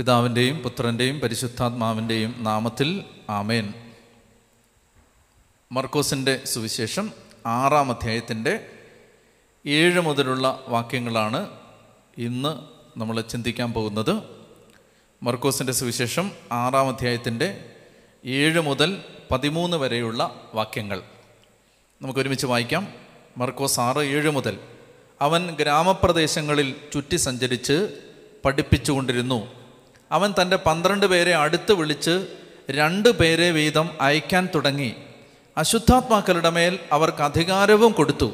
പിതാവിന്റെയും പുത്രന്റെയും പരിശുദ്ധാത്മാവിന്റെയും നാമത്തിൽ ആമേൻ. മർക്കോസിന്റെ സുവിശേഷം ആറാം അധ്യായത്തിന്റെ ഏഴ് മുതലുള്ള വാക്യങ്ങളാണ് ഇന്ന് നമ്മൾ ചിന്തിക്കാൻ പോകുന്നത്. മർക്കോസിന്റെ സുവിശേഷം ആറാം അധ്യായത്തിന്റെ ഏഴ് മുതൽ പതിമൂന്ന് വരെയുള്ള വാക്യങ്ങൾ. നമുക്കൊരുമിച്ച് വായിക്കാം. മർക്കോസ് ആറ് ഏഴ് മുതൽ. അവൻ ഗ്രാമപ്രദേശങ്ങളിൽ ചുറ്റി സഞ്ചരിച്ച് പഠിപ്പിച്ചുകൊണ്ടിരുന്നു. അവൻ തന്റെ പന്ത്രണ്ട് പേരെ അടുത്ത് വിളിച്ച് രണ്ട് പേരെ വീതം അയക്കാൻ തുടങ്ങി. അശുദ്ധാത്മാക്കളുടെ മേൽ അവർക്ക് അധികാരവും കൊടുത്തു.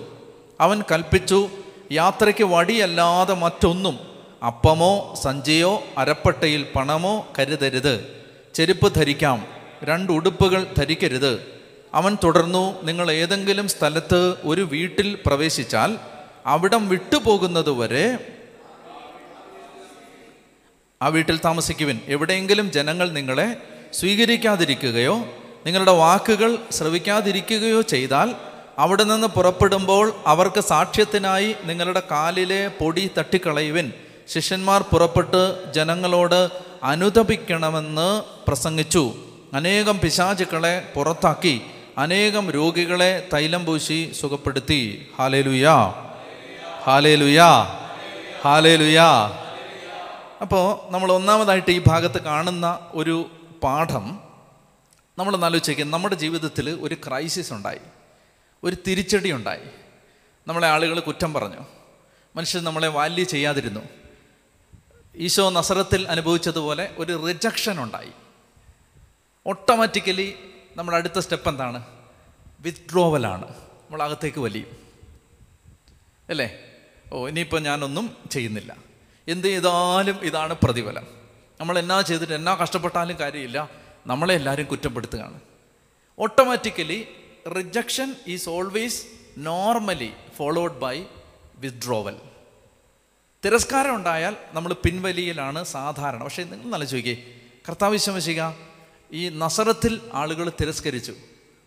അവൻ കൽപ്പിച്ചു യാത്രയ്ക്ക് വടിയല്ലാതെ മറ്റൊന്നും അപ്പമോ സഞ്ചിയോ അരപ്പട്ടയിൽ പണമോ കരുതരുത്. ചെരുപ്പ് ധരിക്കാം രണ്ട് ഉടുപ്പുകൾ ധരിക്കരുത്. അവൻ തുടർന്നു നിങ്ങൾ ഏതെങ്കിലും സ്ഥലത്ത് ഒരു വീട്ടിൽ പ്രവേശിച്ചാൽ അവിടം വിട്ടുപോകുന്നതുവരെ ആ വീട്ടിൽ താമസിക്കുവിൻ. എവിടെയെങ്കിലും ജനങ്ങൾ നിങ്ങളെ സ്വീകരിക്കാതിരിക്കുകയോ നിങ്ങളുടെ വാക്കുകൾ ശ്രവിക്കാതിരിക്കുകയോ ചെയ്താൽ അവിടെ നിന്ന് പുറപ്പെടുമ്പോൾ അവർക്ക് സാക്ഷ്യത്തിനായി നിങ്ങളുടെ കാലിലെ പൊടി തട്ടിക്കളയുവിൻ. ശിഷ്യന്മാർ പുറപ്പെട്ട് ജനങ്ങളോട് അനുതപിക്കണമെന്ന് പ്രസംഗിച്ചു. അനേകം പിശാചുക്കളെ പുറത്താക്കി. അനേകം രോഗികളെ തൈലം പൂശി സുഖപ്പെടുത്തി. ഹാലേലുയാ. ഹാലേലുയാ. ഹാലേലുയാ. അപ്പോൾ നമ്മൾ ഒന്നാമതായിട്ട് ഈ ഭാഗത്ത് കാണുന്ന ഒരു പാഠം നമ്മൾ നാലോചിക്കുക നമ്മുടെ ജീവിതത്തിൽ ഒരു ക്രൈസിസ് ഉണ്ടായി. ഒരു തിരിച്ചടി ഉണ്ടായി. നമ്മളെ ആളുകൾ കുറ്റം പറഞ്ഞു. മനുഷ്യർ നമ്മളെ വാല്യൂ ചെയ്യാതിരുന്നു. ഈശോ നസറത്തിൽ അനുഭവിച്ചതുപോലെ ഒരു റിജക്ഷൻ ഉണ്ടായി. ഓട്ടോമാറ്റിക്കലി നമ്മുടെ അടുത്ത സ്റ്റെപ്പ് എന്താണ്? വിത്ഡ്രോവലാണ് നമ്മളകത്തേക്ക് വലിയും. അല്ലേ? ഓ ഇനിയിപ്പോൾ ഞാനൊന്നും ചെയ്യുന്നില്ല. എന്ത് ചെയ്താലും ഇതാണ് പ്രതിഫലം. നമ്മൾ എന്നാ ചെയ്തിട്ട് എന്നാ കഷ്ടപ്പെട്ടാലും കാര്യമില്ല. നമ്മളെ എല്ലാവരും കുറ്റപ്പെടുത്തുകയാണ്. Automatically rejection is always normally followed by withdrawal തിരസ്കാരം ഉണ്ടായാൽ നമ്മൾ പിൻവലിയിലാണ് സാധാരണ. പക്ഷേ നിങ്ങൾ നല്ല ചോദിക്കേ കർത്താവ് വിശ്വസിക്കുക ഈ നസറത്തിൽ ആളുകൾ തിരസ്കരിച്ചു.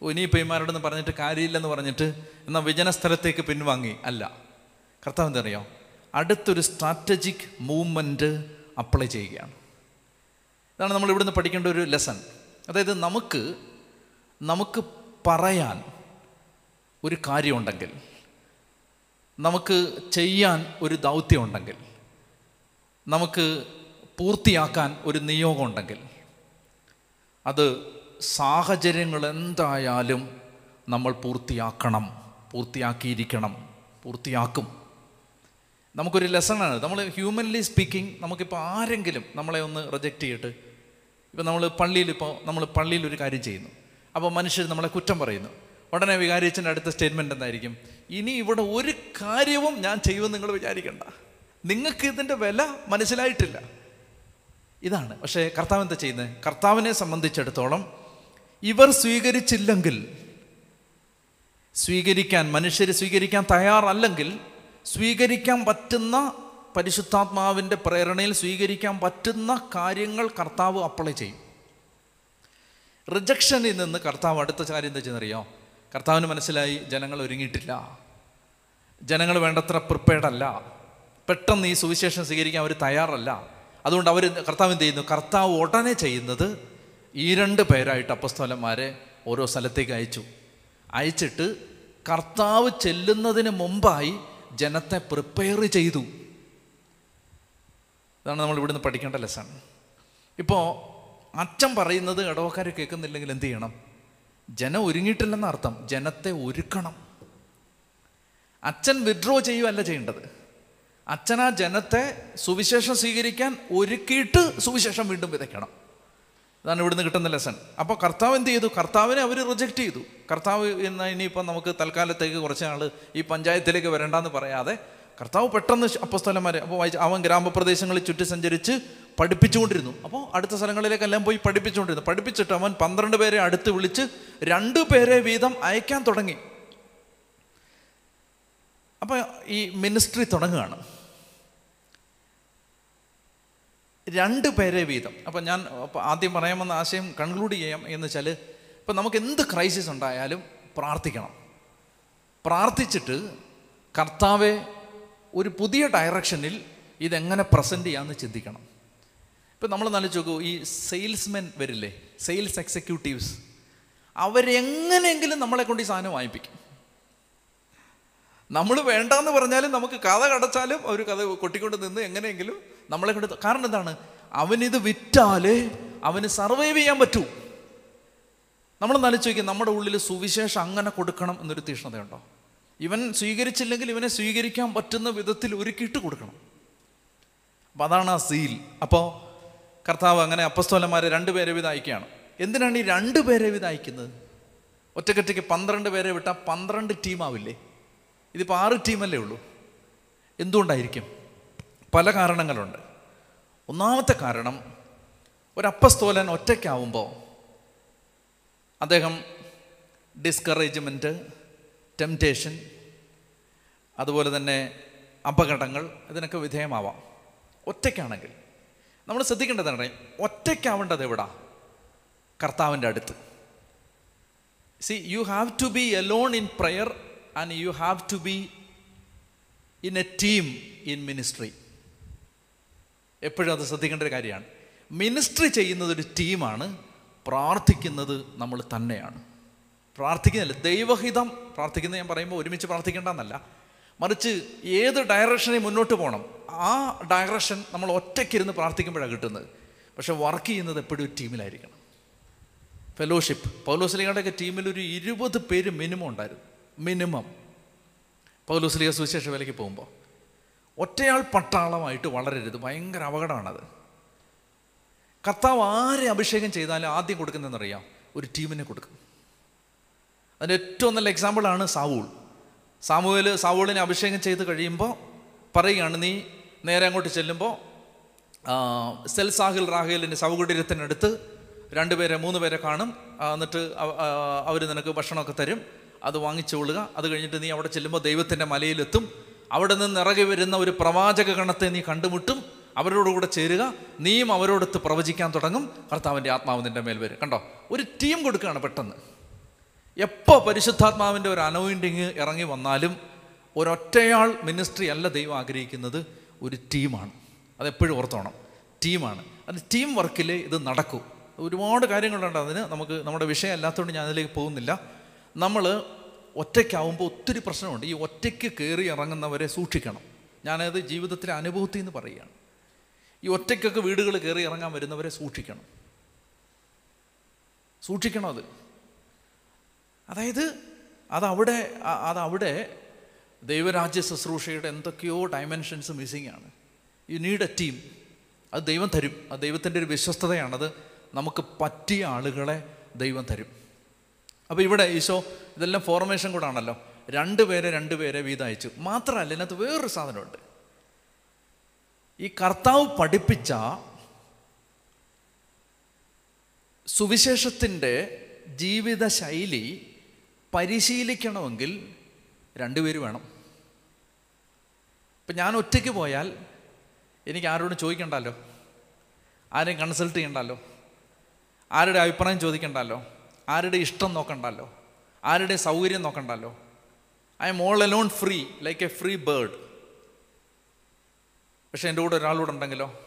ഇനി ഇമാരോടൊന്നും പറഞ്ഞിട്ട് കാര്യമില്ലെന്ന് പറഞ്ഞിട്ട് എന്നാൽ വിജന സ്ഥലത്തേക്ക് പിൻവാങ്ങി. അല്ല. കർത്താവ് എന്താ അറിയോ അടുത്തൊരു സ്ട്രാറ്റജിക് മൂവ്മെന്റ് അപ്ലൈ ചെയ്യുകയാണ്. ഇതാണ് നമ്മൾ ഇവിടുന്ന് പഠിക്കേണ്ട ഒരു ലെസൺ അതായത് നമുക്ക് നമുക്ക് പറയാൻ ഒരു കാര്യമുണ്ടെങ്കിൽ നമുക്ക് ചെയ്യാൻ ഒരു ദൗത്യമുണ്ടെങ്കിൽ നമുക്ക് പൂർത്തിയാക്കാൻ ഒരു നിയോഗം ഉണ്ടെങ്കിൽ അത് സാഹചര്യങ്ങൾ എന്തായാലും നമ്മൾ പൂർത്തിയാക്കണം പൂർത്തിയാക്കിയിരിക്കണം പൂർത്തിയാക്കും. നമുക്കൊരു ലെസണാണ് നമ്മൾ ഹ്യൂമൻലി സ്പീക്കിംഗ് നമുക്കിപ്പോൾ ആരെങ്കിലും നമ്മളെ ഒന്ന് റിജക്റ്റ് ചെയ്തിട്ട് ഇപ്പോൾ നമ്മൾ പള്ളിയിൽ ഇപ്പോൾ നമ്മൾ പള്ളിയിൽ ഒരു കാര്യം ചെയ്യുന്നു. അപ്പോൾ മനുഷ്യർ നമ്മളെ കുറ്റം പറയുന്നു. ഉടനെ വികാരിച്ചന്റെ അടുത്ത സ്റ്റേറ്റ്മെന്റ് എന്തായിരിക്കും? ഇനി ഇവിടെ ഒരു കാര്യവും ഞാൻ ചെയ്യുമെന്ന് നിങ്ങൾ വിചാരിക്കണ്ട. നിങ്ങൾക്ക് ഇതിന്റെ വില മനസ്സിലായിട്ടില്ല. ഇതാണ്. പക്ഷേ കർത്താവ് എന്താ ചെയ്യുന്നത് കർത്താവിനെ സംബന്ധിച്ചിടത്തോളം ഇവർ സ്വീകരിച്ചില്ലെങ്കിൽ സ്വീകരിക്കാൻ മനുഷ്യർ സ്വീകരിക്കാൻ തയ്യാറല്ലെങ്കിൽ സ്വീകരിക്കാൻ പറ്റുന്ന പരിശുദ്ധാത്മാവിന്റെ പ്രേരണയിൽ സ്വീകരിക്കാൻ പറ്റുന്ന കാര്യങ്ങൾ കർത്താവ് അപ്ലൈ ചെയ്യും. റിജക്ഷനിൽ നിന്ന് കർത്താവ് അടുത്ത കാര്യം എന്താ ചെയ്യുന്നറിയോ കർത്താവിന് മനസ്സിലായി ജനങ്ങൾ ഒരുങ്ങിയിട്ടില്ല. ജനങ്ങൾ വേണ്ടത്ര പ്രിപ്പയർഡ് അല്ല. പെട്ടെന്ന് ഈ സുവിശേഷം സ്വീകരിക്കാൻ അവർ തയ്യാറല്ല. അതുകൊണ്ട് അവർ കർത്താവ് എന്ത് ചെയ്യുന്നു? കർത്താവ് ഉടനെ ചെയ്യുന്നത് ഈ രണ്ട് പേരായിട്ട് അപ്പസ്തോലന്മാരെ ഓരോ സ്ഥലത്തേക്ക് അയച്ചു. അയച്ചിട്ട് കർത്താവ് ചെല്ലുന്നതിന് മുമ്പായി ജനത്തെ പ്രിപ്പയർ ചെയ്തു. ഇതാണ് നമ്മൾ ഇവിടുന്ന് പഠിക്കേണ്ട ലെസൺ ഇപ്പോൾ അച്ഛൻ പറയുന്നത് ഇടവക്കാർ കേൾക്കുന്നില്ലെങ്കിൽ എന്ത് ചെയ്യണം? ജനം ഒരുങ്ങിയിട്ടില്ലെന്ന അർത്ഥം. ജനത്തെ ഒരുക്കണം. അച്ഛൻ വിഡ്രോ ചെയ്യുകയല്ല ചെയ്യേണ്ടത്. അച്ഛൻ ആ ജനത്തെ സുവിശേഷം സ്വീകരിക്കാൻ ഒരുക്കിയിട്ട് സുവിശേഷം വീണ്ടും വിതയ്ക്കണം. ഇതാണ് ഇവിടുന്ന് കിട്ടുന്ന ലെസൺ അപ്പോൾ കർത്താവ് എന്ത് ചെയ്തു? കർത്താവിനെ അവർ റിജക്റ്റ് ചെയ്തു. കർത്താവ് എന്ന ഇനിയിപ്പോൾ നമുക്ക് തൽക്കാലത്തേക്ക് കുറച്ച് നാൾ ഈ പഞ്ചായത്തിലേക്ക് വരണ്ടെന്ന് പറയാതെ കർത്താവ് പെട്ടെന്ന് അപ്പോൾ വായിച്ച് അവൻ ഗ്രാമപ്രദേശങ്ങളിൽ ചുറ്റി സഞ്ചരിച്ച് പഠിപ്പിച്ചുകൊണ്ടിരുന്നു. അപ്പോൾ അടുത്ത സ്ഥലങ്ങളിലേക്കെല്ലാം പോയി പഠിപ്പിച്ചുകൊണ്ടിരുന്നു. പഠിപ്പിച്ചിട്ട് അവൻ പന്ത്രണ്ട് പേരെ അടുത്ത് വിളിച്ച് രണ്ട് പേരെ വീതം അയക്കാൻ തുടങ്ങി. അപ്പോൾ ഈ മിനിസ്ട്രി തുടങ്ങുകയാണ്. രണ്ട് പേരെ വീതം. അപ്പം ഞാൻ ആദ്യം പറയാമെന്ന ആശയം കൺക്ലൂഡ് ചെയ്യാം. എന്ന് വെച്ചാൽ ഇപ്പം നമുക്ക് എന്ത് ക്രൈസിസ് ഉണ്ടായാലും പ്രാർത്ഥിക്കണം. പ്രാർത്ഥിച്ചിട്ട് കർത്താവെ ഒരു പുതിയ ഡയറക്ഷനിൽ ഇതെങ്ങനെ പ്രസന്റ് ചെയ്യാമെന്ന് ചിന്തിക്കണം. ഇപ്പം നമ്മൾ നല്ല നോക്കൂ ഈ സെയിൽസ്മെൻ വരില്ലേ? സെയിൽസ് എക്സിക്യൂട്ടീവ്സ് അവരെങ്ങനെയെങ്കിലും നമ്മളെ കൊണ്ട് ഈ സാധനം വാങ്ങിപ്പിക്കും. നമ്മൾ വേണ്ടാന്ന് പറഞ്ഞാലും നമുക്ക് കഥ കടച്ചാലും അവർ കഥ കൊട്ടിക്കൊണ്ട് നിന്ന് എങ്ങനെയെങ്കിലും നമ്മളെ കൊണ്ട് കാരണം എന്താണ്? അവനിത് വിറ്റാലേ അവന് സർവൈവ് ചെയ്യാൻ പറ്റൂ. നമ്മൾ നനച്ചോയ്ക്കും നമ്മുടെ ഉള്ളിൽ സുവിശേഷം അങ്ങനെ കൊടുക്കണം എന്നൊരു തീഷ്ണതയുണ്ടോ? ഇവൻ സ്വീകരിച്ചില്ലെങ്കിൽ ഇവനെ സ്വീകരിക്കാൻ പറ്റുന്ന വിധത്തിൽ ഒരുക്കിയിട്ട് കൊടുക്കണം. അപ്പം അതാണ് ആ സീൽ. അപ്പോൾ കർത്താവ് അങ്ങനെ അപ്പസ്തോലന്മാരെ രണ്ട് പേരെ അയക്കുകയാണ്. എന്തിനാണ് ഈ രണ്ടുപേരെ വിതായിക്കുന്നത് അയക്കുന്നത്? ഒറ്റക്കൊറ്റയ്ക്ക് പന്ത്രണ്ട് പേരെ വിട്ടാൽ പന്ത്രണ്ട് ടീമാവില്ലേ? ഇതിപ്പോൾ ആറ് ടീമല്ലേ ഉള്ളൂ. എന്തുകൊണ്ടായിരിക്കും? പല കാരണങ്ങളുണ്ട്. ഒന്നാമത്തെ കാരണം ഒരപ്പസ്തോലൻ ഒറ്റയ്ക്കാവുമ്പോൾ അദ്ദേഹം ഡിസ്കറേജ്മെന്റ് ടെംപ്റ്റേഷൻ അതുപോലെ തന്നെ അപകടങ്ങൾ ഇതിനൊക്കെ വിധേയമാവാം. ഒറ്റയ്ക്കാണെങ്കിൽ നമ്മൾ ശ്രദ്ധിക്കേണ്ടതാണ് ഒറ്റയ്ക്കാവേണ്ടത് എവിടാ? കർത്താവിന്റെ അടുത്ത്. See you have to be alone in prayer and you have to be in a team in ministry എപ്പോഴും അത് ശ്രദ്ധിക്കേണ്ട ഒരു കാര്യമാണ്. മിനിസ്ട്രി ചെയ്യുന്നത് ഒരു ടീമാണ് പ്രാർത്ഥിക്കുന്നത് നമ്മൾ തന്നെയാണ്. പ്രാർത്ഥിക്കുന്നില്ല ദൈവഹിതം പ്രാർത്ഥിക്കുന്നത് ഞാൻ പറയുമ്പോൾ ഒരുമിച്ച് പ്രാർത്ഥിക്കേണ്ടെന്നല്ല. മറിച്ച് ഏത് ഡയറക്ഷനിൽ മുന്നോട്ട് പോകണം ആ ഡയറക്ഷൻ നമ്മൾ ഒറ്റയ്ക്കിരുന്ന് പ്രാർത്ഥിക്കുമ്പോഴാണ് കിട്ടുന്നത്. പക്ഷേ വർക്ക് ചെയ്യുന്നത് എപ്പോഴും ഒരു ടീമിലായിരിക്കണം. ഫെലോഷിപ്പ് പൗലോസ്ലികളുടെയൊക്കെ ടീമിൽ ഒരു ഇരുപത് പേര് മിനിമം ഉണ്ടായിരുന്നു. മിനിമം പൗലോസ്ലിക സുവിശേഷ വിലയ്ക്ക് പോകുമ്പോൾ ഒറ്റയാൾ പട്ടാളമായിട്ട് വളരരുത്. ഭയങ്കര അപകടമാണത്. കർത്താവ് ആരെ അഭിഷേകം ചെയ്താലും ആദ്യം കൊടുക്കുന്നതെന്നറിയാം? ഒരു ടീമിനെ കൊടുക്കും. അതിന്റെ ഏറ്റവും നല്ല എക്സാമ്പിളാണ് സാവൂൾ. സാമുവേൽ സാവൂളിനെ അഭിഷേകം ചെയ്ത് കഴിയുമ്പോൾ പറയുകയാണ് നീ നേരെ അങ്ങോട്ട് ചെല്ലുമ്പോൾ സെൽസാഹിൽ റാഹേലിന്റെ സൗകുടീരത്തിനടുത്ത് രണ്ടുപേരെ മൂന്ന് പേരെ കാണും. എന്നിട്ട് അവർ നിനക്ക് ഭക്ഷണമൊക്കെ തരും. അത് വാങ്ങിച്ചുകൊള്ളുക അത് കഴിഞ്ഞിട്ട് നീ അവിടെ ചെല്ലുമ്പോൾ ദൈവത്തിന്റെ മലയിലെത്തും. അവിടെ നിന്ന് ഇറങ്ങി വരുന്ന ഒരു പ്രവാചക ഗണത്തെ നീ കണ്ടുമുട്ടും അവരോടുകൂടെ ചേരുക നീയും അവരോടൊത്ത് പ്രവചിക്കാൻ തുടങ്ങും കർത്താവിന്റെ ആത്മാവ് നിന്റെ മേൽ വരും. കണ്ടോ? ഒരു ടീം കൊടുക്കുകയാണ് പെട്ടെന്ന്. എപ്പോൾ പരിശുദ്ധാത്മാവിന്റെ ഒരു അനോയിന്റിങ് ഇറങ്ങി വന്നാലും ഒരൊറ്റയാൾ മിനിസ്ട്രി അല്ല ദൈവം ആഗ്രഹിക്കുന്നത് ഒരു ടീമാണ്. അതെപ്പോഴും ഓർത്തോണം. ടീമാണ്. അത് ടീം വർക്കിൽ ഇത് നടക്കൂ. ഒരുപാട് കാര്യങ്ങളുണ്ട് അതിന്. നമുക്ക് നമ്മുടെ വിഷയം അല്ലാത്തതുകൊണ്ട് ഞാൻ അതിലേക്ക് പോകുന്നില്ല. നമ്മൾ ഒറ്റയ്ക്കാവുമ്പോൾ ഒത്തിരി പ്രശ്നമുണ്ട്. ഈ ഒറ്റയ്ക്ക് കയറി ഇറങ്ങുന്നവരെ സൂക്ഷിക്കണം. ഞാനത് ജീവിതത്തിലെ അനുഭവത്തിൽ നിന്ന് പറയുകയാണ്. ഈ ഒറ്റയ്ക്കൊക്കെ വീടുകൾ കയറി ഇറങ്ങാൻ വരുന്നവരെ സൂക്ഷിക്കണം. സൂക്ഷിക്കണം അത്. അതായത് അതവിടെ അതവിടെ ദൈവരാജ്യ ശുശ്രൂഷയുടെ എന്തൊക്കെയോ ഡയമെൻഷൻസ് മിസ്സിങ് ആണ്. യു നീഡ് എ ടീം അത് ദൈവം തരും. അത് ദൈവത്തിന്റെ ഒരു വിശ്വസ്തതയാണത്. നമുക്ക് പറ്റിയ ആളുകളെ ദൈവം തരും. അപ്പോൾ ഇവിടെ ഈശോ ഇതെല്ലാം ഫോർമേഷൻ കൂടെ ആണല്ലോ രണ്ട് പേരെ രണ്ട് പേരെ വീതം അയച്ചു. മാത്രമല്ല ഇതിനകത്ത് വേറൊരു സാധനമുണ്ട്. ഈ കർത്താവ് പഠിപ്പിച്ച സുവിശേഷത്തിന്റെ ജീവിത ശൈലി പരിശീലിക്കണമെങ്കിൽ രണ്ടുപേര് വേണം. ഇപ്പം ഞാൻ ഒറ്റയ്ക്ക് പോയാൽ എനിക്ക് ആരോടും ചോദിക്കണ്ടല്ലോ? ആരെയും കൺസൾട്ട് ചെയ്യണ്ടല്ലോ? ആരുടെ അഭിപ്രായം ചോദിക്കണ്ടല്ലോ? ആരുടെ ഇഷ്ടം നോക്കണ്ടല്ലോ? ആരുടെ സൗകര്യം നോക്കണ്ടല്ലോ? I'm all alone free like a free bird പക്ഷെ എന്റെ കൂടെ ഒരാളൂടെ ഉണ്ടെങ്കിലോ?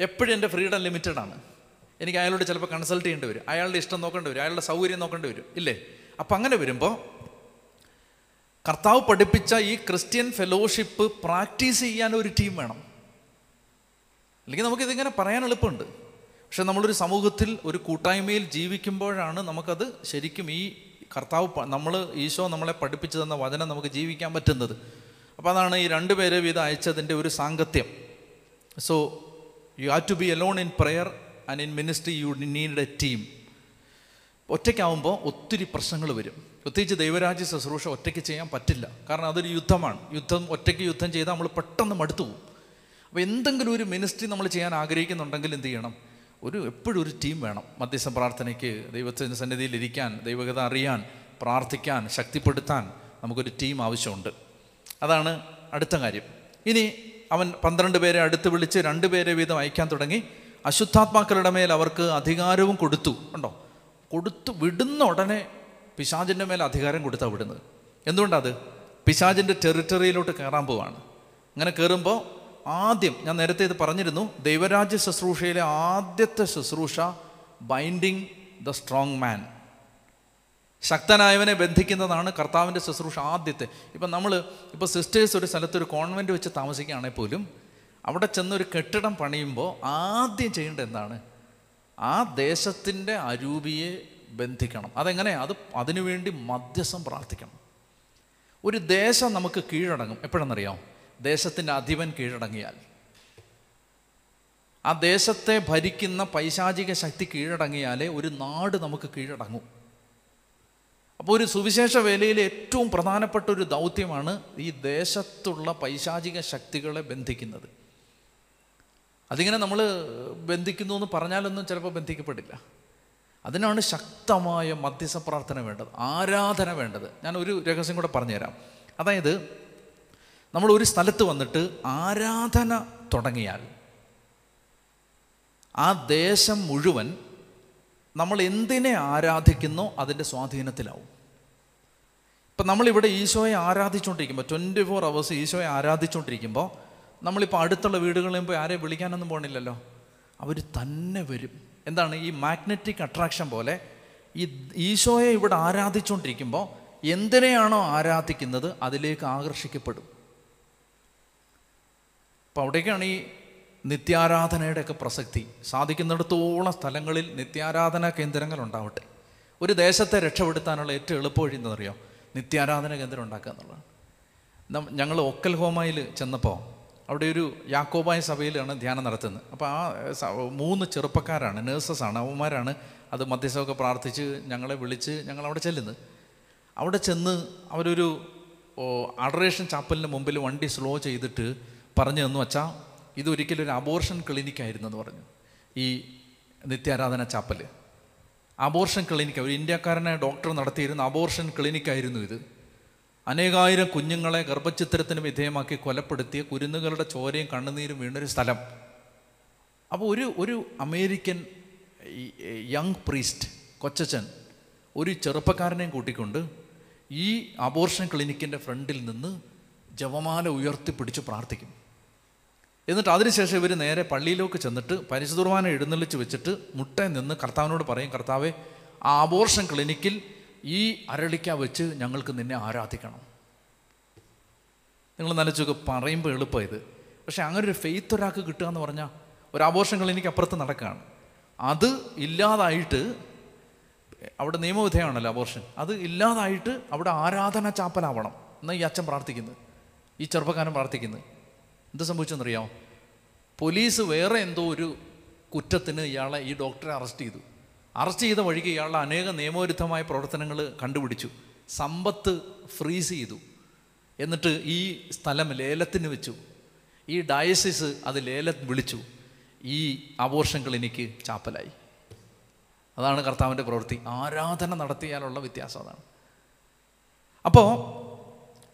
എപ്പോഴും എന്റെ ഫ്രീഡം ലിമിറ്റഡ് ആണ്. എനിക്ക് അയാളോട് ചിലപ്പോൾ കൺസൾട്ട് ചെയ്യേണ്ടി വരും. അയാളുടെ ഇഷ്ടം നോക്കേണ്ടി വരും. അയാളുടെ സൗകര്യം നോക്കേണ്ടി വരും. ഇല്ലേ? അപ്പം അങ്ങനെ വരുമ്പോൾ കർത്താവ് പഠിപ്പിച്ച ഈ ക്രിസ്ത്യൻ ഫെലോഷിപ്പ് പ്രാക്ടീസ് ചെയ്യാൻ ഒരു ടീം വേണം. അല്ലെങ്കിൽ നമുക്കിതിങ്ങനെ പറയാൻ എളുപ്പമുണ്ട്. പക്ഷെ നമ്മളൊരു സമൂഹത്തിൽ ഒരു കൂട്ടായ്മയിൽ ജീവിക്കുമ്പോഴാണ് നമുക്കത് ശരിക്കും ഈ കർത്താവ് നമ്മൾ ഈശോ നമ്മളെ പഠിപ്പിച്ചു തന്ന വചനം നമുക്ക് ജീവിക്കാൻ പറ്റുന്നത്. അപ്പോൾ അതാണ് ഈ രണ്ട് പേരെ വീതം അയച്ചതിന്റെ ഒരു സാങ്കത്യം. So you have to be alone in prayer and in ministry you need a team ഒറ്റയ്ക്കാവുമ്പോൾ ഒത്തിരി പ്രശ്നങ്ങൾ വരും. പ്രത്യേകിച്ച് ദൈവരാജ്യ ശുശ്രൂഷ ഒറ്റയ്ക്ക് ചെയ്യാൻ പറ്റില്ല. കാരണം അതൊരു യുദ്ധമാണ്. യുദ്ധം ഒറ്റയ്ക്ക് യുദ്ധം ചെയ്താൽ നമ്മൾ പെട്ടെന്ന് മടുത്തു പോകും. അപ്പോൾ എന്തെങ്കിലും ഒരു മിനിസ്ട്രി നമ്മൾ ചെയ്യാൻ ആഗ്രഹിക്കുന്നുണ്ടെങ്കിൽ എന്ത് ചെയ്യണം? ഒരു എപ്പോഴും ഒരു ടീം വേണം. മധ്യസ്ഥ പ്രാർത്ഥനയ്ക്ക് ദൈവത്തിന്റെ സന്നിധിയിൽ ഇരിക്കാൻ ദൈവകഥ അറിയാൻ പ്രാർത്ഥിക്കാൻ ശക്തിപ്പെടുത്താൻ നമുക്കൊരു ടീം ആവശ്യമുണ്ട്. അതാണ് അടുത്ത കാര്യം. ഇനി അവൻ പന്ത്രണ്ട് പേരെ അടുത്ത് വിളിച്ച് രണ്ട് പേരെ വീതം അയക്കാൻ തുടങ്ങി. അശുദ്ധാത്മാക്കളുടെ മേൽ അവർക്ക് അധികാരവും കൊടുത്തു. ഉണ്ടോ കൊടുത്തു വിടുന്ന ഉടനെ പിശാചിന്റെ മേൽ അധികാരം കൊടുത്താണ് വിടുന്നത്. എന്തുകൊണ്ടത് പിശാചിന്റെ ടെറിറ്ററിയിലോട്ട് കയറാൻ പോവാണ്. അങ്ങനെ കയറുമ്പോൾ ആദ്യം ഞാൻ നേരത്തെ ഇത് പറഞ്ഞിരുന്നു ദൈവരാജ്യ ശുശ്രൂഷയിലെ ആദ്യത്തെ ശുശ്രൂഷ ബൈൻഡിങ് ദ സ്ട്രോങ് മാൻ ശക്തനായവനെ ബന്ധിക്കുന്നതാണ് കർത്താവിന്റെ ശുശ്രൂഷ ആദ്യത്തെ. ഇപ്പം നമ്മൾ ഇപ്പോൾ സിസ്റ്റേഴ്സ് ഒരു സ്ഥലത്ത് ഒരു കോൺവെന്റ് വെച്ച് താമസിക്കുകയാണെങ്കിൽ പോലും അവിടെ ചെന്നൊരു കെട്ടിടം പണിയുമ്പോൾ ആദ്യം ചെയ്യേണ്ടത് എന്താണ്? ആ ദേശത്തിന്റെ അരൂപിയെ ബന്ധിക്കണം. അതെങ്ങനെ? അത് അതിനുവേണ്ടി മധ്യസ്ഥം പ്രാർത്ഥിക്കണം. ഒരു ദേശം നമുക്ക് കീഴടങ്ങും. എപ്പോഴെന്നറിയാം ദേശത്തിന്റെ അധിപൻ കീഴടങ്ങിയാൽ. ആ ദേശത്തെ ഭരിക്കുന്ന പൈശാചിക ശക്തി കീഴടങ്ങിയാലേ ഒരു നാട് നമുക്ക് കീഴടങ്ങും. അപ്പോൾ ഒരു സുവിശേഷ വേലയിലെ ഏറ്റവും പ്രധാനപ്പെട്ട ഒരു ദൗത്യമാണ് ഈ ദേശത്തുള്ള പൈശാചിക ശക്തികളെ ബന്ധിക്കുന്നത്. അതിങ്ങനെ നമ്മൾ ബന്ധിക്കുന്നു എന്ന് പറഞ്ഞാലൊന്നും ചിലപ്പോൾ ബന്ധിക്കപ്പെടില്ല. അതിനാണ് ശക്തമായ മധ്യസ്ഥ പ്രാർത്ഥന വേണ്ടത് ആരാധന വേണ്ടത്. ഞാൻ ഒരു രഹസ്യം കൂടെ പറഞ്ഞുതരാം. അതായത് നമ്മൾ ഒരു സ്ഥലത്ത് വന്നിട്ട് ആരാധന തുടങ്ങിയാൽ ആ ദേശം മുഴുവൻ നമ്മൾ എന്തിനെ ആരാധിക്കുന്നോ അതിന്റെ സ്വാധീനത്തിലാവും. ഇപ്പം നമ്മളിവിടെ ഈശോയെ ആരാധിച്ചുകൊണ്ടിരിക്കുമ്പോൾ ട്വന്റി ഫോർ അവേഴ്സ് ഈശോയെ ആരാധിച്ചുകൊണ്ടിരിക്കുമ്പോൾ നമ്മളിപ്പോൾ അടുത്തുള്ള വീടുകളിൽ പോയി ആരെയും വിളിക്കാനൊന്നും പോകണില്ലല്ലോ അവർ തന്നെ വരും. എന്താണ് ഈ മാഗ്നറ്റിക് അട്രാക്ഷൻ പോലെ ഈ ഈശോയെ ഇവിടെ ആരാധിച്ചുകൊണ്ടിരിക്കുമ്പോൾ എന്തിനെയാണോ ആരാധിക്കുന്നത് അതിലേക്ക് ആകർഷിക്കപ്പെടും. അപ്പോൾ അവിടേക്കാണ് ഈ നിത്യാരാധനയുടെയൊക്കെ പ്രസക്തി. സാധിക്കുന്നിടത്തോളം സ്ഥലങ്ങളിൽ നിത്യാരാധന കേന്ദ്രങ്ങൾ ഉണ്ടാവട്ടെ ഒരു ദേശത്തെ രക്ഷപ്പെടുത്താനുള്ള ഏറ്റവും എളുപ്പവഴി എന്താണെന്നറിയോ? നിത്യാരാധന കേന്ദ്രം ഉണ്ടാക്കുക എന്നുള്ളതാണ്. ഞങ്ങൾ ഒക്കൽ ഹോമയിൽ ചെന്നപ്പോൾ അവിടെ ഒരു യാക്കോബായ സഭയിലാണ് ധ്യാനം നടത്തുന്നത്. അപ്പോൾ ആ മൂന്ന് ചെറുപ്പക്കാരാണ് നേഴ്സസാണ് അവന്മാരാണ് അത് മധ്യസ്ഥമൊക്കെ പ്രാർത്ഥിച്ച് ഞങ്ങളെ വിളിച്ച് ഞങ്ങൾ അവിടെ ചെല്ലുന്നത്. അവിടെ ചെന്ന് അവരൊരു അഡറേഷൻ ചാപ്പലിന് മുമ്പിൽ വണ്ടി സ്ലോ ചെയ്തിട്ട് പറഞ്ഞു തന്നു വച്ചാൽ ഇതൊരിക്കലും ഒരു അബോർഷൻ ക്ലിനിക്കായിരുന്നു എന്ന് പറഞ്ഞു. ഈ നിത്യാരാധന ചാപ്പൽ അബോർഷൻ ക്ലിനിക്ക് ഒരു ഇന്ത്യക്കാരനെ ഡോക്ടർ നടത്തിയിരുന്ന അബോർഷൻ ക്ലിനിക്കായിരുന്നു ഇത്. അനേകായിരം കുഞ്ഞുങ്ങളെ ഗർഭചിത്രത്തിന് വിധേയമാക്കി കൊലപ്പെടുത്തിയ കുരുന്നുകളുടെ ചോരയും കണ്ണുനീരും വീണൊരു സ്ഥലം. അപ്പോൾ ഒരു ഒരു അമേരിക്കൻ യങ് പ്രീസ്റ്റ് കൊച്ചച്ചൻ ഒരു ചെറുപ്പക്കാരനെയും കൂട്ടിക്കൊണ്ട് ഈ അബോർഷൻ ക്ലിനിക്കിന്റെ ഫ്രണ്ടിൽ നിന്ന് ജപമാല ഉയർത്തിപ്പിടിച്ച് പ്രാർത്ഥിക്കും. എന്നിട്ട് അതിനുശേഷം ഇവർ നേരെ പള്ളിയിലേക്ക് ചെന്നിട്ട് പരിശുദ്ധുർവാന എഴുന്നള്ളിച്ച് വെച്ചിട്ട് മുട്ടയിൽ നിന്ന് കർത്താവിനോട് പറയും കർത്താവെ ആ അബോർഷൻ ക്ലിനിക്കിൽ ഈ അരളിക്ക വെച്ച് ഞങ്ങൾക്ക് നിന്നെ ആരാധിക്കണം. നിങ്ങൾ നനച്ചൊക്കെ പറയുമ്പോൾ എളുപ്പം ഇത്. പക്ഷേ അങ്ങനെ ഒരു ഫെയ്ത്ത് ഒരാൾക്ക് കിട്ടുക എന്ന് പറഞ്ഞാൽ ഒരു അബോർഷൻ ക്ലിനിക്ക് അപ്പുറത്ത് നടക്കുകയാണ്. അത് ഇല്ലാതായിട്ട് അവിടെ നിയമവിധേയമാണല്ലോ അബോർഷൻ അത് ഇല്ലാതായിട്ട് അവിടെ ആരാധന ചാപ്പലാവണം എന്നാൽ ഈ അച്ഛൻ പ്രാർത്ഥിക്കുന്നത്. ഈ ചെറുപ്പക്കാരൻ പ്രാർത്ഥിക്കുന്നത്. എന്ത് സംഭവിച്ചെന്നറിയാമോ? പോലീസ് വേറെ എന്തോ ഒരു കുറ്റത്തിന് ഇയാളെ ഈ ഡോക്ടറെ അറസ്റ്റ് ചെയ്തു. അറസ്റ്റ് ചെയ്ത വഴിക്ക് ഇയാളുടെ അനേക നിയമവിരുദ്ധമായ പ്രവർത്തനങ്ങൾ കണ്ടുപിടിച്ചു. സമ്പത്ത് ഫ്രീസ് ചെയ്തു. എന്നിട്ട് ഈ സ്ഥലം ലേലത്തിന് വെച്ചു. ഈ ഡയസിസ് അത് ലേലം വിളിച്ചു. ഈ അബോർഷൻ ക്ലിനിക്ക് ചാപ്പലായി. അതാണ് കർത്താവിന്റെ പ്രവൃത്തി. ആരാധന നടത്തിയാലുള്ള വ്യത്യാസം അതാണ്. അപ്പോൾ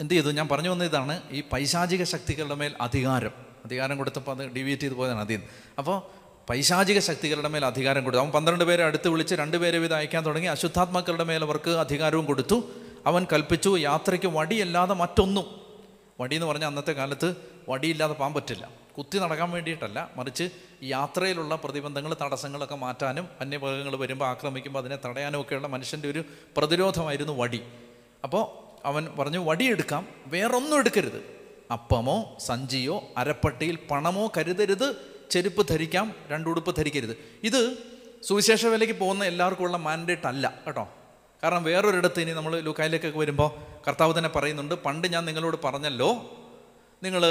എന്ത് ചെയ്തു? ഞാൻ പറഞ്ഞു വന്ന ഇതാണ് ഈ പൈശാചിക ശക്തികളുടെ മേൽ അധികാരം. അധികാരം കൊടുത്തപ്പോൾ അത് ഡിവീറ്റ് ചെയ്ത് പോയതാണ് അതിൽ. അപ്പോൾ പൈശാചിക ശക്തികളുടെ മേൽ അധികാരം കൊടുത്തു. അവൻ പന്ത്രണ്ട് പേരെ അടുത്ത് വിളിച്ച് രണ്ട് പേരെ വീതം അയക്കാൻ തുടങ്ങി. അശുദ്ധാത്മാക്കളുടെ മേൽ അവർക്ക് അധികാരവും കൊടുത്തു. അവൻ കൽപ്പിച്ചു യാത്രയ്ക്ക് വടിയല്ലാതെ മറ്റൊന്നും. വടി എന്ന് പറഞ്ഞാൽ അന്നത്തെ കാലത്ത് വടിയില്ലാതെ പോകാൻ പറ്റില്ല കുത്തി നടക്കാൻ വേണ്ടിയിട്ടല്ല. മറിച്ച് യാത്രയിലുള്ള പ്രതിബന്ധങ്ങൾ തടസ്സങ്ങളൊക്കെ മാറ്റാനും അന്യമൃഗങ്ങൾ വരുമ്പോൾ ആക്രമിക്കുമ്പോൾ അതിനെ തടയാനും ഒക്കെയുള്ള മനുഷ്യന്റെ ഒരു പ്രതിരോധമായിരുന്നു വടി. അപ്പോൾ അവൻ പറഞ്ഞു വടിയെടുക്കാം വേറൊന്നും എടുക്കരുത്. അപ്പമോ സഞ്ചിയോ അരപ്പട്ടിയിൽ പണമോ കരുതരുത്. ചെരുപ്പ് ധരിക്കാം രണ്ടുടുപ്പ് ധരിക്കരുത്. ഇത് സുവിശേഷ വിലയ്ക്ക് പോകുന്ന എല്ലാവർക്കും ഉള്ള മാൻഡേറ്റ് അല്ല കേട്ടോ. കാരണം വേറൊരിടത്ത് ഇനി നമ്മൾ ലുക്കായിലേക്കൊക്കെ വരുമ്പോൾ കർത്താവ് തന്നെ പറയുന്നുണ്ട് പണ്ട് ഞാൻ നിങ്ങളോട് പറഞ്ഞല്ലോ നിങ്ങൾ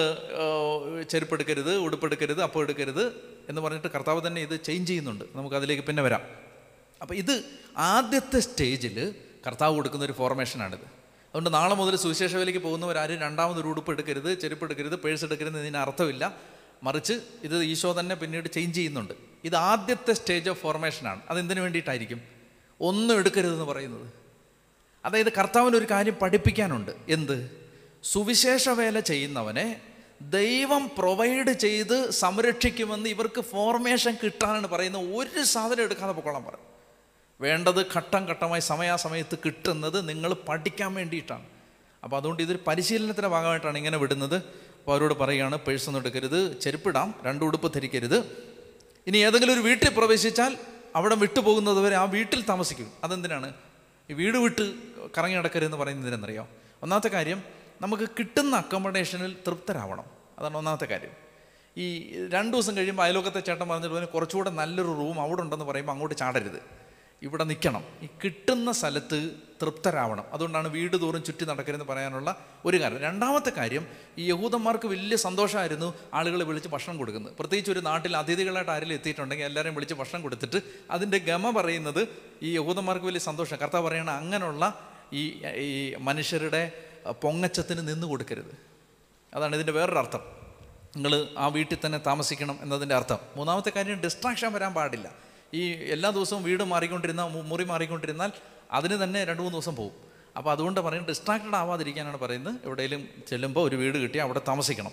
ചെരുപ്പെടുക്കരുത് ഉടുപ്പെടുക്കരുത് അപ്പം എടുക്കരുത്. എന്ന് പറഞ്ഞിട്ട് കർത്താവ് തന്നെ ഇത് ചേഞ്ച് ചെയ്യുന്നുണ്ട്. നമുക്ക് അതിലേക്ക് പിന്നെ വരാം. അപ്പോൾ ഇത് ആദ്യത്തെ സ്റ്റേജിൽ കർത്താവ് കൊടുക്കുന്ന ഒരു ഫോർമേഷനാണിത് അതുകൊണ്ട് നാളെ മുതൽ സുവിശേഷ വേലയ്ക്ക് പോകുന്നവരാരും രണ്ടാമത് ഒരു ഉടുപ്പ് എടുക്കരുത് ചെരുപ്പ് എടുക്കരുത് പേഴ്സ് എടുക്കരുത് ഇതിന് അർത്ഥമില്ല. മറിച്ച് ഇത് ഈശോ തന്നെ പിന്നീട് ചേഞ്ച് ചെയ്യുന്നുണ്ട്. ഇത് ആദ്യത്തെ സ്റ്റേജ് ഓഫ് ഫോർമേഷനാണ് അതെന്തിനു വേണ്ടിയിട്ടായിരിക്കും? ഒന്നും എടുക്കരുതെന്ന് പറയുന്നത്. അതായത് കർത്താവിന് ഒരു കാര്യം പഠിപ്പിക്കാനുണ്ട്. എന്ത്? സുവിശേഷ വേല ചെയ്യുന്നവനെ ദൈവം പ്രൊവൈഡ് ചെയ്ത് സംരക്ഷിക്കുമെന്ന് ഇവർക്ക് ഫോർമേഷൻ കിട്ടാനാണ് പറയുന്നത് ഒരു സാധനം എടുക്കാതെ പൊക്കോളാൻ പറയും വേണ്ടത് ഘട്ടം ഘട്ടമായി സമയാസമയത്ത് കിട്ടുന്നത് നിങ്ങൾ പഠിക്കാൻ വേണ്ടിയിട്ടാണ്. അപ്പോൾ അതുകൊണ്ട് ഇതൊരു പരിശീലനത്തിന്റെ ഭാഗമായിട്ടാണ് ഇങ്ങനെ വിടുന്നത്. അപ്പോൾ അവരോട് പറയുകയാണ് പേഴ്സൊന്നും എടുക്കരുത് ചെരുപ്പിടാം രണ്ട് ഉടുപ്പ് ധരിക്കരുത്. ഇനി ഏതെങ്കിലും ഒരു വീട്ടിൽ പ്രവേശിച്ചാൽ അവിടെ വിട്ടുപോകുന്നത് വരെ ആ വീട്ടിൽ താമസിക്കും. അതെന്തിനാണ്? ഈ വീട് വിട്ട് കറങ്ങി നടക്കരുതെന്ന് പറയുന്നതിനെന്നറിയോ? ഒന്നാമത്തെ കാര്യം നമുക്ക് കിട്ടുന്ന അക്കോമഡേഷനിൽ തൃപ്തരാവണം. അതാണ് ഒന്നാമത്തെ കാര്യം. ഈ രണ്ട് ദിവസം കഴിയുമ്പോൾ അയലോക്കത്തെ ചേട്ടൻ പറഞ്ഞിട്ട് പറഞ്ഞു, കുറച്ചുകൂടെ നല്ലൊരു റൂം അവിടെ ഉണ്ടെന്ന് പറയുമ്പോൾ അങ്ങോട്ട് ചാടരുത്. ഇവിടെ നിൽക്കണം. ഈ കിട്ടുന്ന സ്ഥലത്ത് തൃപ്തരാവണം. അതുകൊണ്ടാണ് വീട് തോറും ചുറ്റി നടക്കരുതെന്ന് പറയാനുള്ള ഒരു കാര്യം രണ്ടാമത്തെ കാര്യം ഈ യഹൂദന്മാർക്ക് വലിയ സന്തോഷമായിരുന്നു ആളുകളെ വിളിച്ച് ഭക്ഷണം കൊടുക്കുന്നത്. പ്രത്യേകിച്ച് ഒരു നാട്ടിൽ അതിഥികളായിട്ട് ആരെങ്കിലും എത്തിയിട്ടുണ്ടെങ്കിൽ എല്ലാവരെയും വിളിച്ച് ഭക്ഷണം കൊടുത്തിട്ട് അതിന്റെ ഗമ പറയുന്നത് ഈ യഹൂദന്മാർക്ക് വലിയ സന്തോഷം കർത്താവ് പറയണ അങ്ങനെയുള്ള ഈ ഈ മനുഷ്യരുടെ പൊങ്ങച്ചത്തിന് നിന്ന് കൊടുക്കരുത്. അതാണ് ഇതിന്റെ വേറൊരു അർത്ഥം. നിങ്ങൾ ആ വീട്ടിൽ തന്നെ താമസിക്കണം എന്നതിന്റെ അർത്ഥം. മൂന്നാമത്തെ കാര്യം ഡിസ്ട്രാക്ഷൻ വരാൻ പാടില്ല. ഈ എല്ലാ ദിവസവും വീട് മാറിക്കൊണ്ടിരുന്ന മുറി മാറിക്കൊണ്ടിരുന്നാൽ അതിന് തന്നെ രണ്ട് മൂന്ന് ദിവസം പോകും അപ്പോൾ അതുകൊണ്ട് പറയും ഡിസ്ട്രാക്റ്റഡ് ആവാതിരിക്കാനാണ് പറയുന്നത്. എവിടെയെങ്കിലും ചെല്ലുമ്പോൾ ഒരു വീട് കിട്ടി അവിടെ താമസിക്കണം.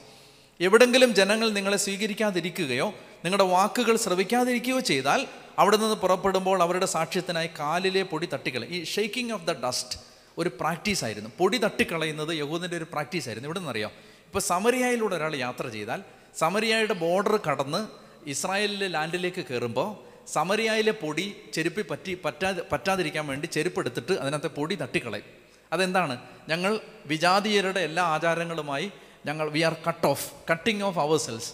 എവിടെങ്കിലും ജനങ്ങൾ നിങ്ങളെ സ്വീകരിക്കാതിരിക്കുകയോ നിങ്ങളുടെ വാക്കുകൾ ശ്രവിക്കാതിരിക്കുകയോ ചെയ്താൽ അവിടെ നിന്ന് പുറപ്പെടുമ്പോൾ അവരുടെ സാക്ഷ്യത്തിനായി കാലിലെ പൊടി തട്ടിക്കളയും. ഈ ഷെയ്ക്കിംഗ് ഓഫ് ദ ഡസ്റ്റ് ഒരു പ്രാക്ടീസ് ആയിരുന്നു. പൊടി തട്ടിക്കളയുന്നത് യഹൂദിന്റെ ഒരു പ്രാക്ടീസ് ആയിരുന്നു. ഇവിടെ നിന്നറിയാം ഇപ്പോൾ സമരിയായിലൂടെ ഒരാൾ യാത്ര ചെയ്താൽ സമരിയായുടെ ബോർഡർ കടന്ന് ഇസ്രായേലിലെ ലാൻഡിലേക്ക് കയറുമ്പോൾ സമരിയായിലെ പൊടി ചെരുപ്പി പറ്റി പറ്റാതെ പറ്റാതിരിക്കാൻ വേണ്ടി ചെരുപ്പ് എടുത്തിട്ട് അതിനകത്തെ പൊടി തട്ടിക്കളയും. അതെന്താണ്? ഞങ്ങൾ വിജാതീയരുടെ എല്ലാ ആചാരങ്ങളുമായി ഞങ്ങൾ we are cut off cutting off ourselves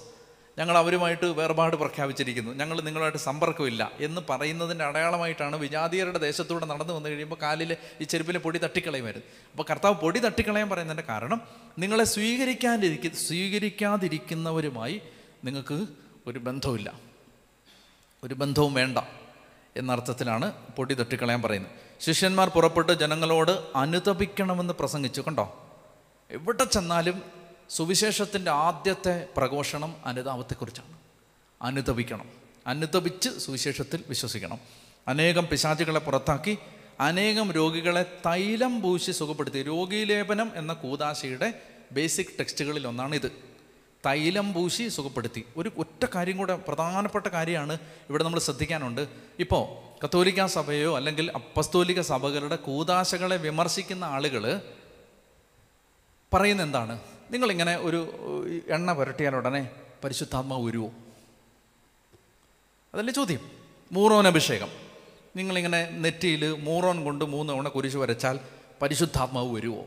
ഞങ്ങൾ അവരുമായിട്ട് വേർപാട് പ്രഖ്യാപിച്ചിരിക്കുന്നു. ഞങ്ങൾ നിങ്ങളുമായിട്ട് സമ്പർക്കമില്ല എന്ന് പറയുന്നതിന്റെ അടയാളമായിട്ടാണ് വിജാതീയരുടെ ദേശത്തൂടെ നടന്നു വന്നു കഴിയുമ്പോൾ കാലിൽ ഈ ചെരുപ്പിലെ പൊടി തട്ടിക്കളയുമായിരുന്നു. അപ്പോൾ കർത്താവ് പൊടി തട്ടിക്കളയാൻ പറയുന്നതിന്റെ കാരണം നിങ്ങളെ സ്വീകരിക്കാതിരിക്ക സ്വീകരിക്കാതിരിക്കുന്നവരുമായി നിങ്ങൾക്ക് ഒരു ബന്ധവുമില്ല. ഒരു ബന്ധവും വേണ്ട എന്നർത്ഥത്തിലാണ് പൊടി തട്ടിക്കളയാൻ പറയുന്നത്. ശിഷ്യന്മാർ പുറപ്പെട്ട് ജനങ്ങളോട് അനുതപിക്കണമെന്ന് പ്രസംഗിച്ചു കണ്ടോ? എവിടെ ചെന്നാലും സുവിശേഷത്തിന്റെ ആദ്യത്തെ പ്രഘോഷണം അനുതാപത്തെക്കുറിച്ചാണ്. അനുതപിക്കണം. അനുതപിച്ച് സുവിശേഷത്തിൽ വിശ്വസിക്കണം. അനേകം പിശാചുകളെ പുറത്താക്കി അനേകം രോഗികളെ തൈലം പൂശി സുഖപ്പെടുത്തി. രോഗീലേപനം എന്ന കൂതാശയുടെ ബേസിക് ടെക്സ്റ്റുകളിൽ ഒന്നാണ് ഇത് തൈലം പൂശി സുഖപ്പെടുത്തി. ഒരു ഒറ്റ കാര്യം കൂടെ പ്രധാനപ്പെട്ട കാര്യമാണ് ഇവിടെ നമ്മൾ ശ്രദ്ധിക്കാനുണ്ട്. ഇപ്പോൾ കത്തോലിക്ക സഭയോ അല്ലെങ്കിൽ അപ്പസ്തോലിക സഭകളുടെ കൂതാശകളെ വിമർശിക്കുന്ന ആളുകൾ പറയുന്ന എന്താണ്? നിങ്ങളിങ്ങനെ ഒരു എണ്ണ പുരട്ടിയാൽ ഉടനെ പരിശുദ്ധാത്മാവ് ഉരുവോ അതല്ലേ ചോദ്യം. മൂറോൻ അഭിഷേകം. നിങ്ങളിങ്ങനെ നെറ്റിയിൽ മൂറോൻ കൊണ്ട് മൂന്ന് തവണ കുരിശ് വരച്ചാൽ പരിശുദ്ധാത്മാവ് വരുമോ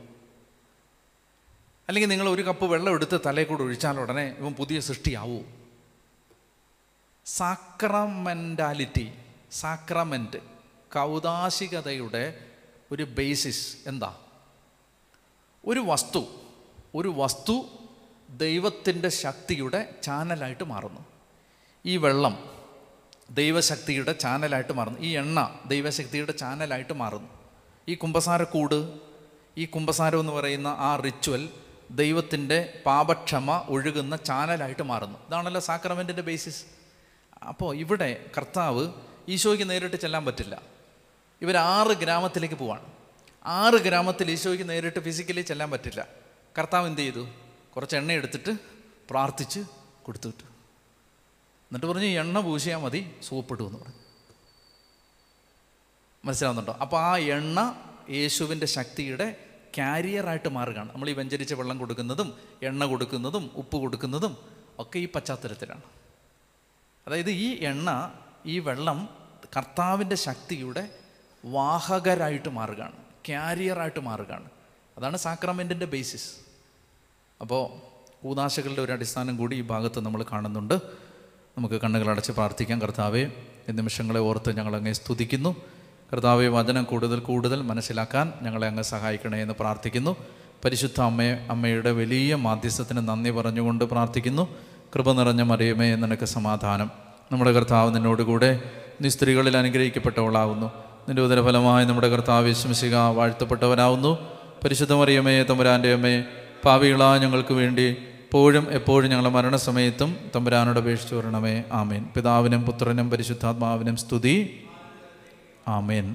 അല്ലെങ്കിൽ നിങ്ങൾ ഒരു കപ്പ് വെള്ളം എടുത്ത് തലയിൽ കൂടെ ഒഴിച്ചാൽ ഉടനെ ഇവൻ പുതിയ സൃഷ്ടിയാവൂ. സാക്രമെന്റാലിറ്റി സാക്രമെന്റ് കൗതാശികതയുടെ ഒരു ബേസിസ് എന്താ? ഒരു വസ്തു ഒരു വസ്തു ദൈവത്തിന്റെ ശക്തിയുടെ ചാനലായിട്ട് മാറുന്നു. ഈ വെള്ളം ദൈവശക്തിയുടെ ചാനലായിട്ട് മാറുന്നു. ഈ എണ്ണ ദൈവശക്തിയുടെ ചാനലായിട്ട് മാറുന്നു. ഈ കുമ്പസാരക്കൂട് ഈ കുമ്പസാരം എന്ന് പറയുന്ന ആ റിച്വൽ ദൈവത്തിന്റെ പാപക്ഷമ ഒഴുകുന്ന ചാനലായിട്ട് മാറുന്നു. ഇതാണല്ലോ സാക്രമെന്റിന്റെ ബേസിസ് അപ്പോൾ ഇവിടെ കർത്താവ് ഈശോയ്ക്ക് നേരിട്ട് ചെല്ലാൻ പറ്റില്ല. ഇവർ ആറ് ഗ്രാമത്തിലേക്ക് പോവാണ്. ആറ് ഗ്രാമത്തിൽ ഈശോയ്ക്ക് നേരിട്ട് ഫിസിക്കലി ചെല്ലാൻ പറ്റില്ല. കർത്താവ് എന്ത് ചെയ്തു? കുറച്ച് എണ്ണ എടുത്തിട്ട് പ്രാർത്ഥിച്ച് കൊടുത്തു വിട്ടു എന്നിട്ട് പറഞ്ഞു "ഈ എണ്ണ പൂശിയാൽ മതി സൂപ്പിട്ടു എന്ന് പറഞ്ഞു. മനസ്സിലാവുന്നുണ്ടോ? അപ്പോൾ ആ എണ്ണ യേശുവിന്റെ ശക്തിയുടെ ക്യാരിയറായിട്ട് മാറുകയാണ്. നമ്മൾ ഈ വെഞ്ചരിച്ച വെള്ളം കൊടുക്കുന്നതും എണ്ണ കൊടുക്കുന്നതും ഉപ്പ് കൊടുക്കുന്നതും ഒക്കെ ഈ പശ്ചാത്തലത്തിലാണ്. അതായത് ഈ എണ്ണ ഈ വെള്ളം കർത്താവിന്റെ ശക്തിയുടെ വാഹകരായിട്ട് മാറുകയാണ് ക്യാരിയറായിട്ട് മാറുകയാണ്. അതാണ് സാക്രമെന്റിന്റെ ബേസിസ് അപ്പോൾ കൂതാശകളുടെ ഒരു അടിസ്ഥാനം കൂടി ഈ ഭാഗത്ത് നമ്മൾ കാണുന്നുണ്ട്. നമുക്ക് കണ്ണുകളടച്ച് പ്രാർത്ഥിക്കാം കർത്താവെ നിമിഷങ്ങളെ ഓർത്ത് ഞങ്ങളങ്ങെ സ്തുതിക്കുന്നു. കർത്താവെ വചനം കൂടുതൽ കൂടുതൽ മനസ്സിലാക്കാൻ ഞങ്ങളെ അങ്ങ് സഹായിക്കണേ എന്ന് പ്രാർത്ഥിക്കുന്നു. പരിശുദ്ധ അമ്മയെ അമ്മയുടെ വലിയ മാധ്യസ്ഥത്തിന് നന്ദി പറഞ്ഞുകൊണ്ട് പ്രാർത്ഥിക്കുന്നു. കൃപ നിറഞ്ഞ മറിയമേ നിനക്ക് സമാധാനം. നമ്മുടെ കർത്താവ് നിന്നോടുകൂടെ നീ സ്ത്രീകളിൽ അനുഗ്രഹിക്കപ്പെട്ടവളാവുന്നു. നിന്റെ ഉദരഫലമായി നമ്മുടെ കർത്താവ് വിശ്വസിക വാഴ്ത്തപ്പെട്ടവനാവുന്നു. പരിശുദ്ധ മറിയമേ തമ്പുരാന്റെ അമ്മേ പാവികളാ ഞങ്ങൾക്ക് വേണ്ടി എപ്പോഴും എപ്പോഴും ഞങ്ങളുടെ മരണസമയത്തും തമ്പുരാനോട് അപേക്ഷിച്ചു വരണമേ. ആമേൻ. പിതാവിനും പുത്രനും പരിശുദ്ധാത്മാവിനും സ്തുതി. ആമേൻ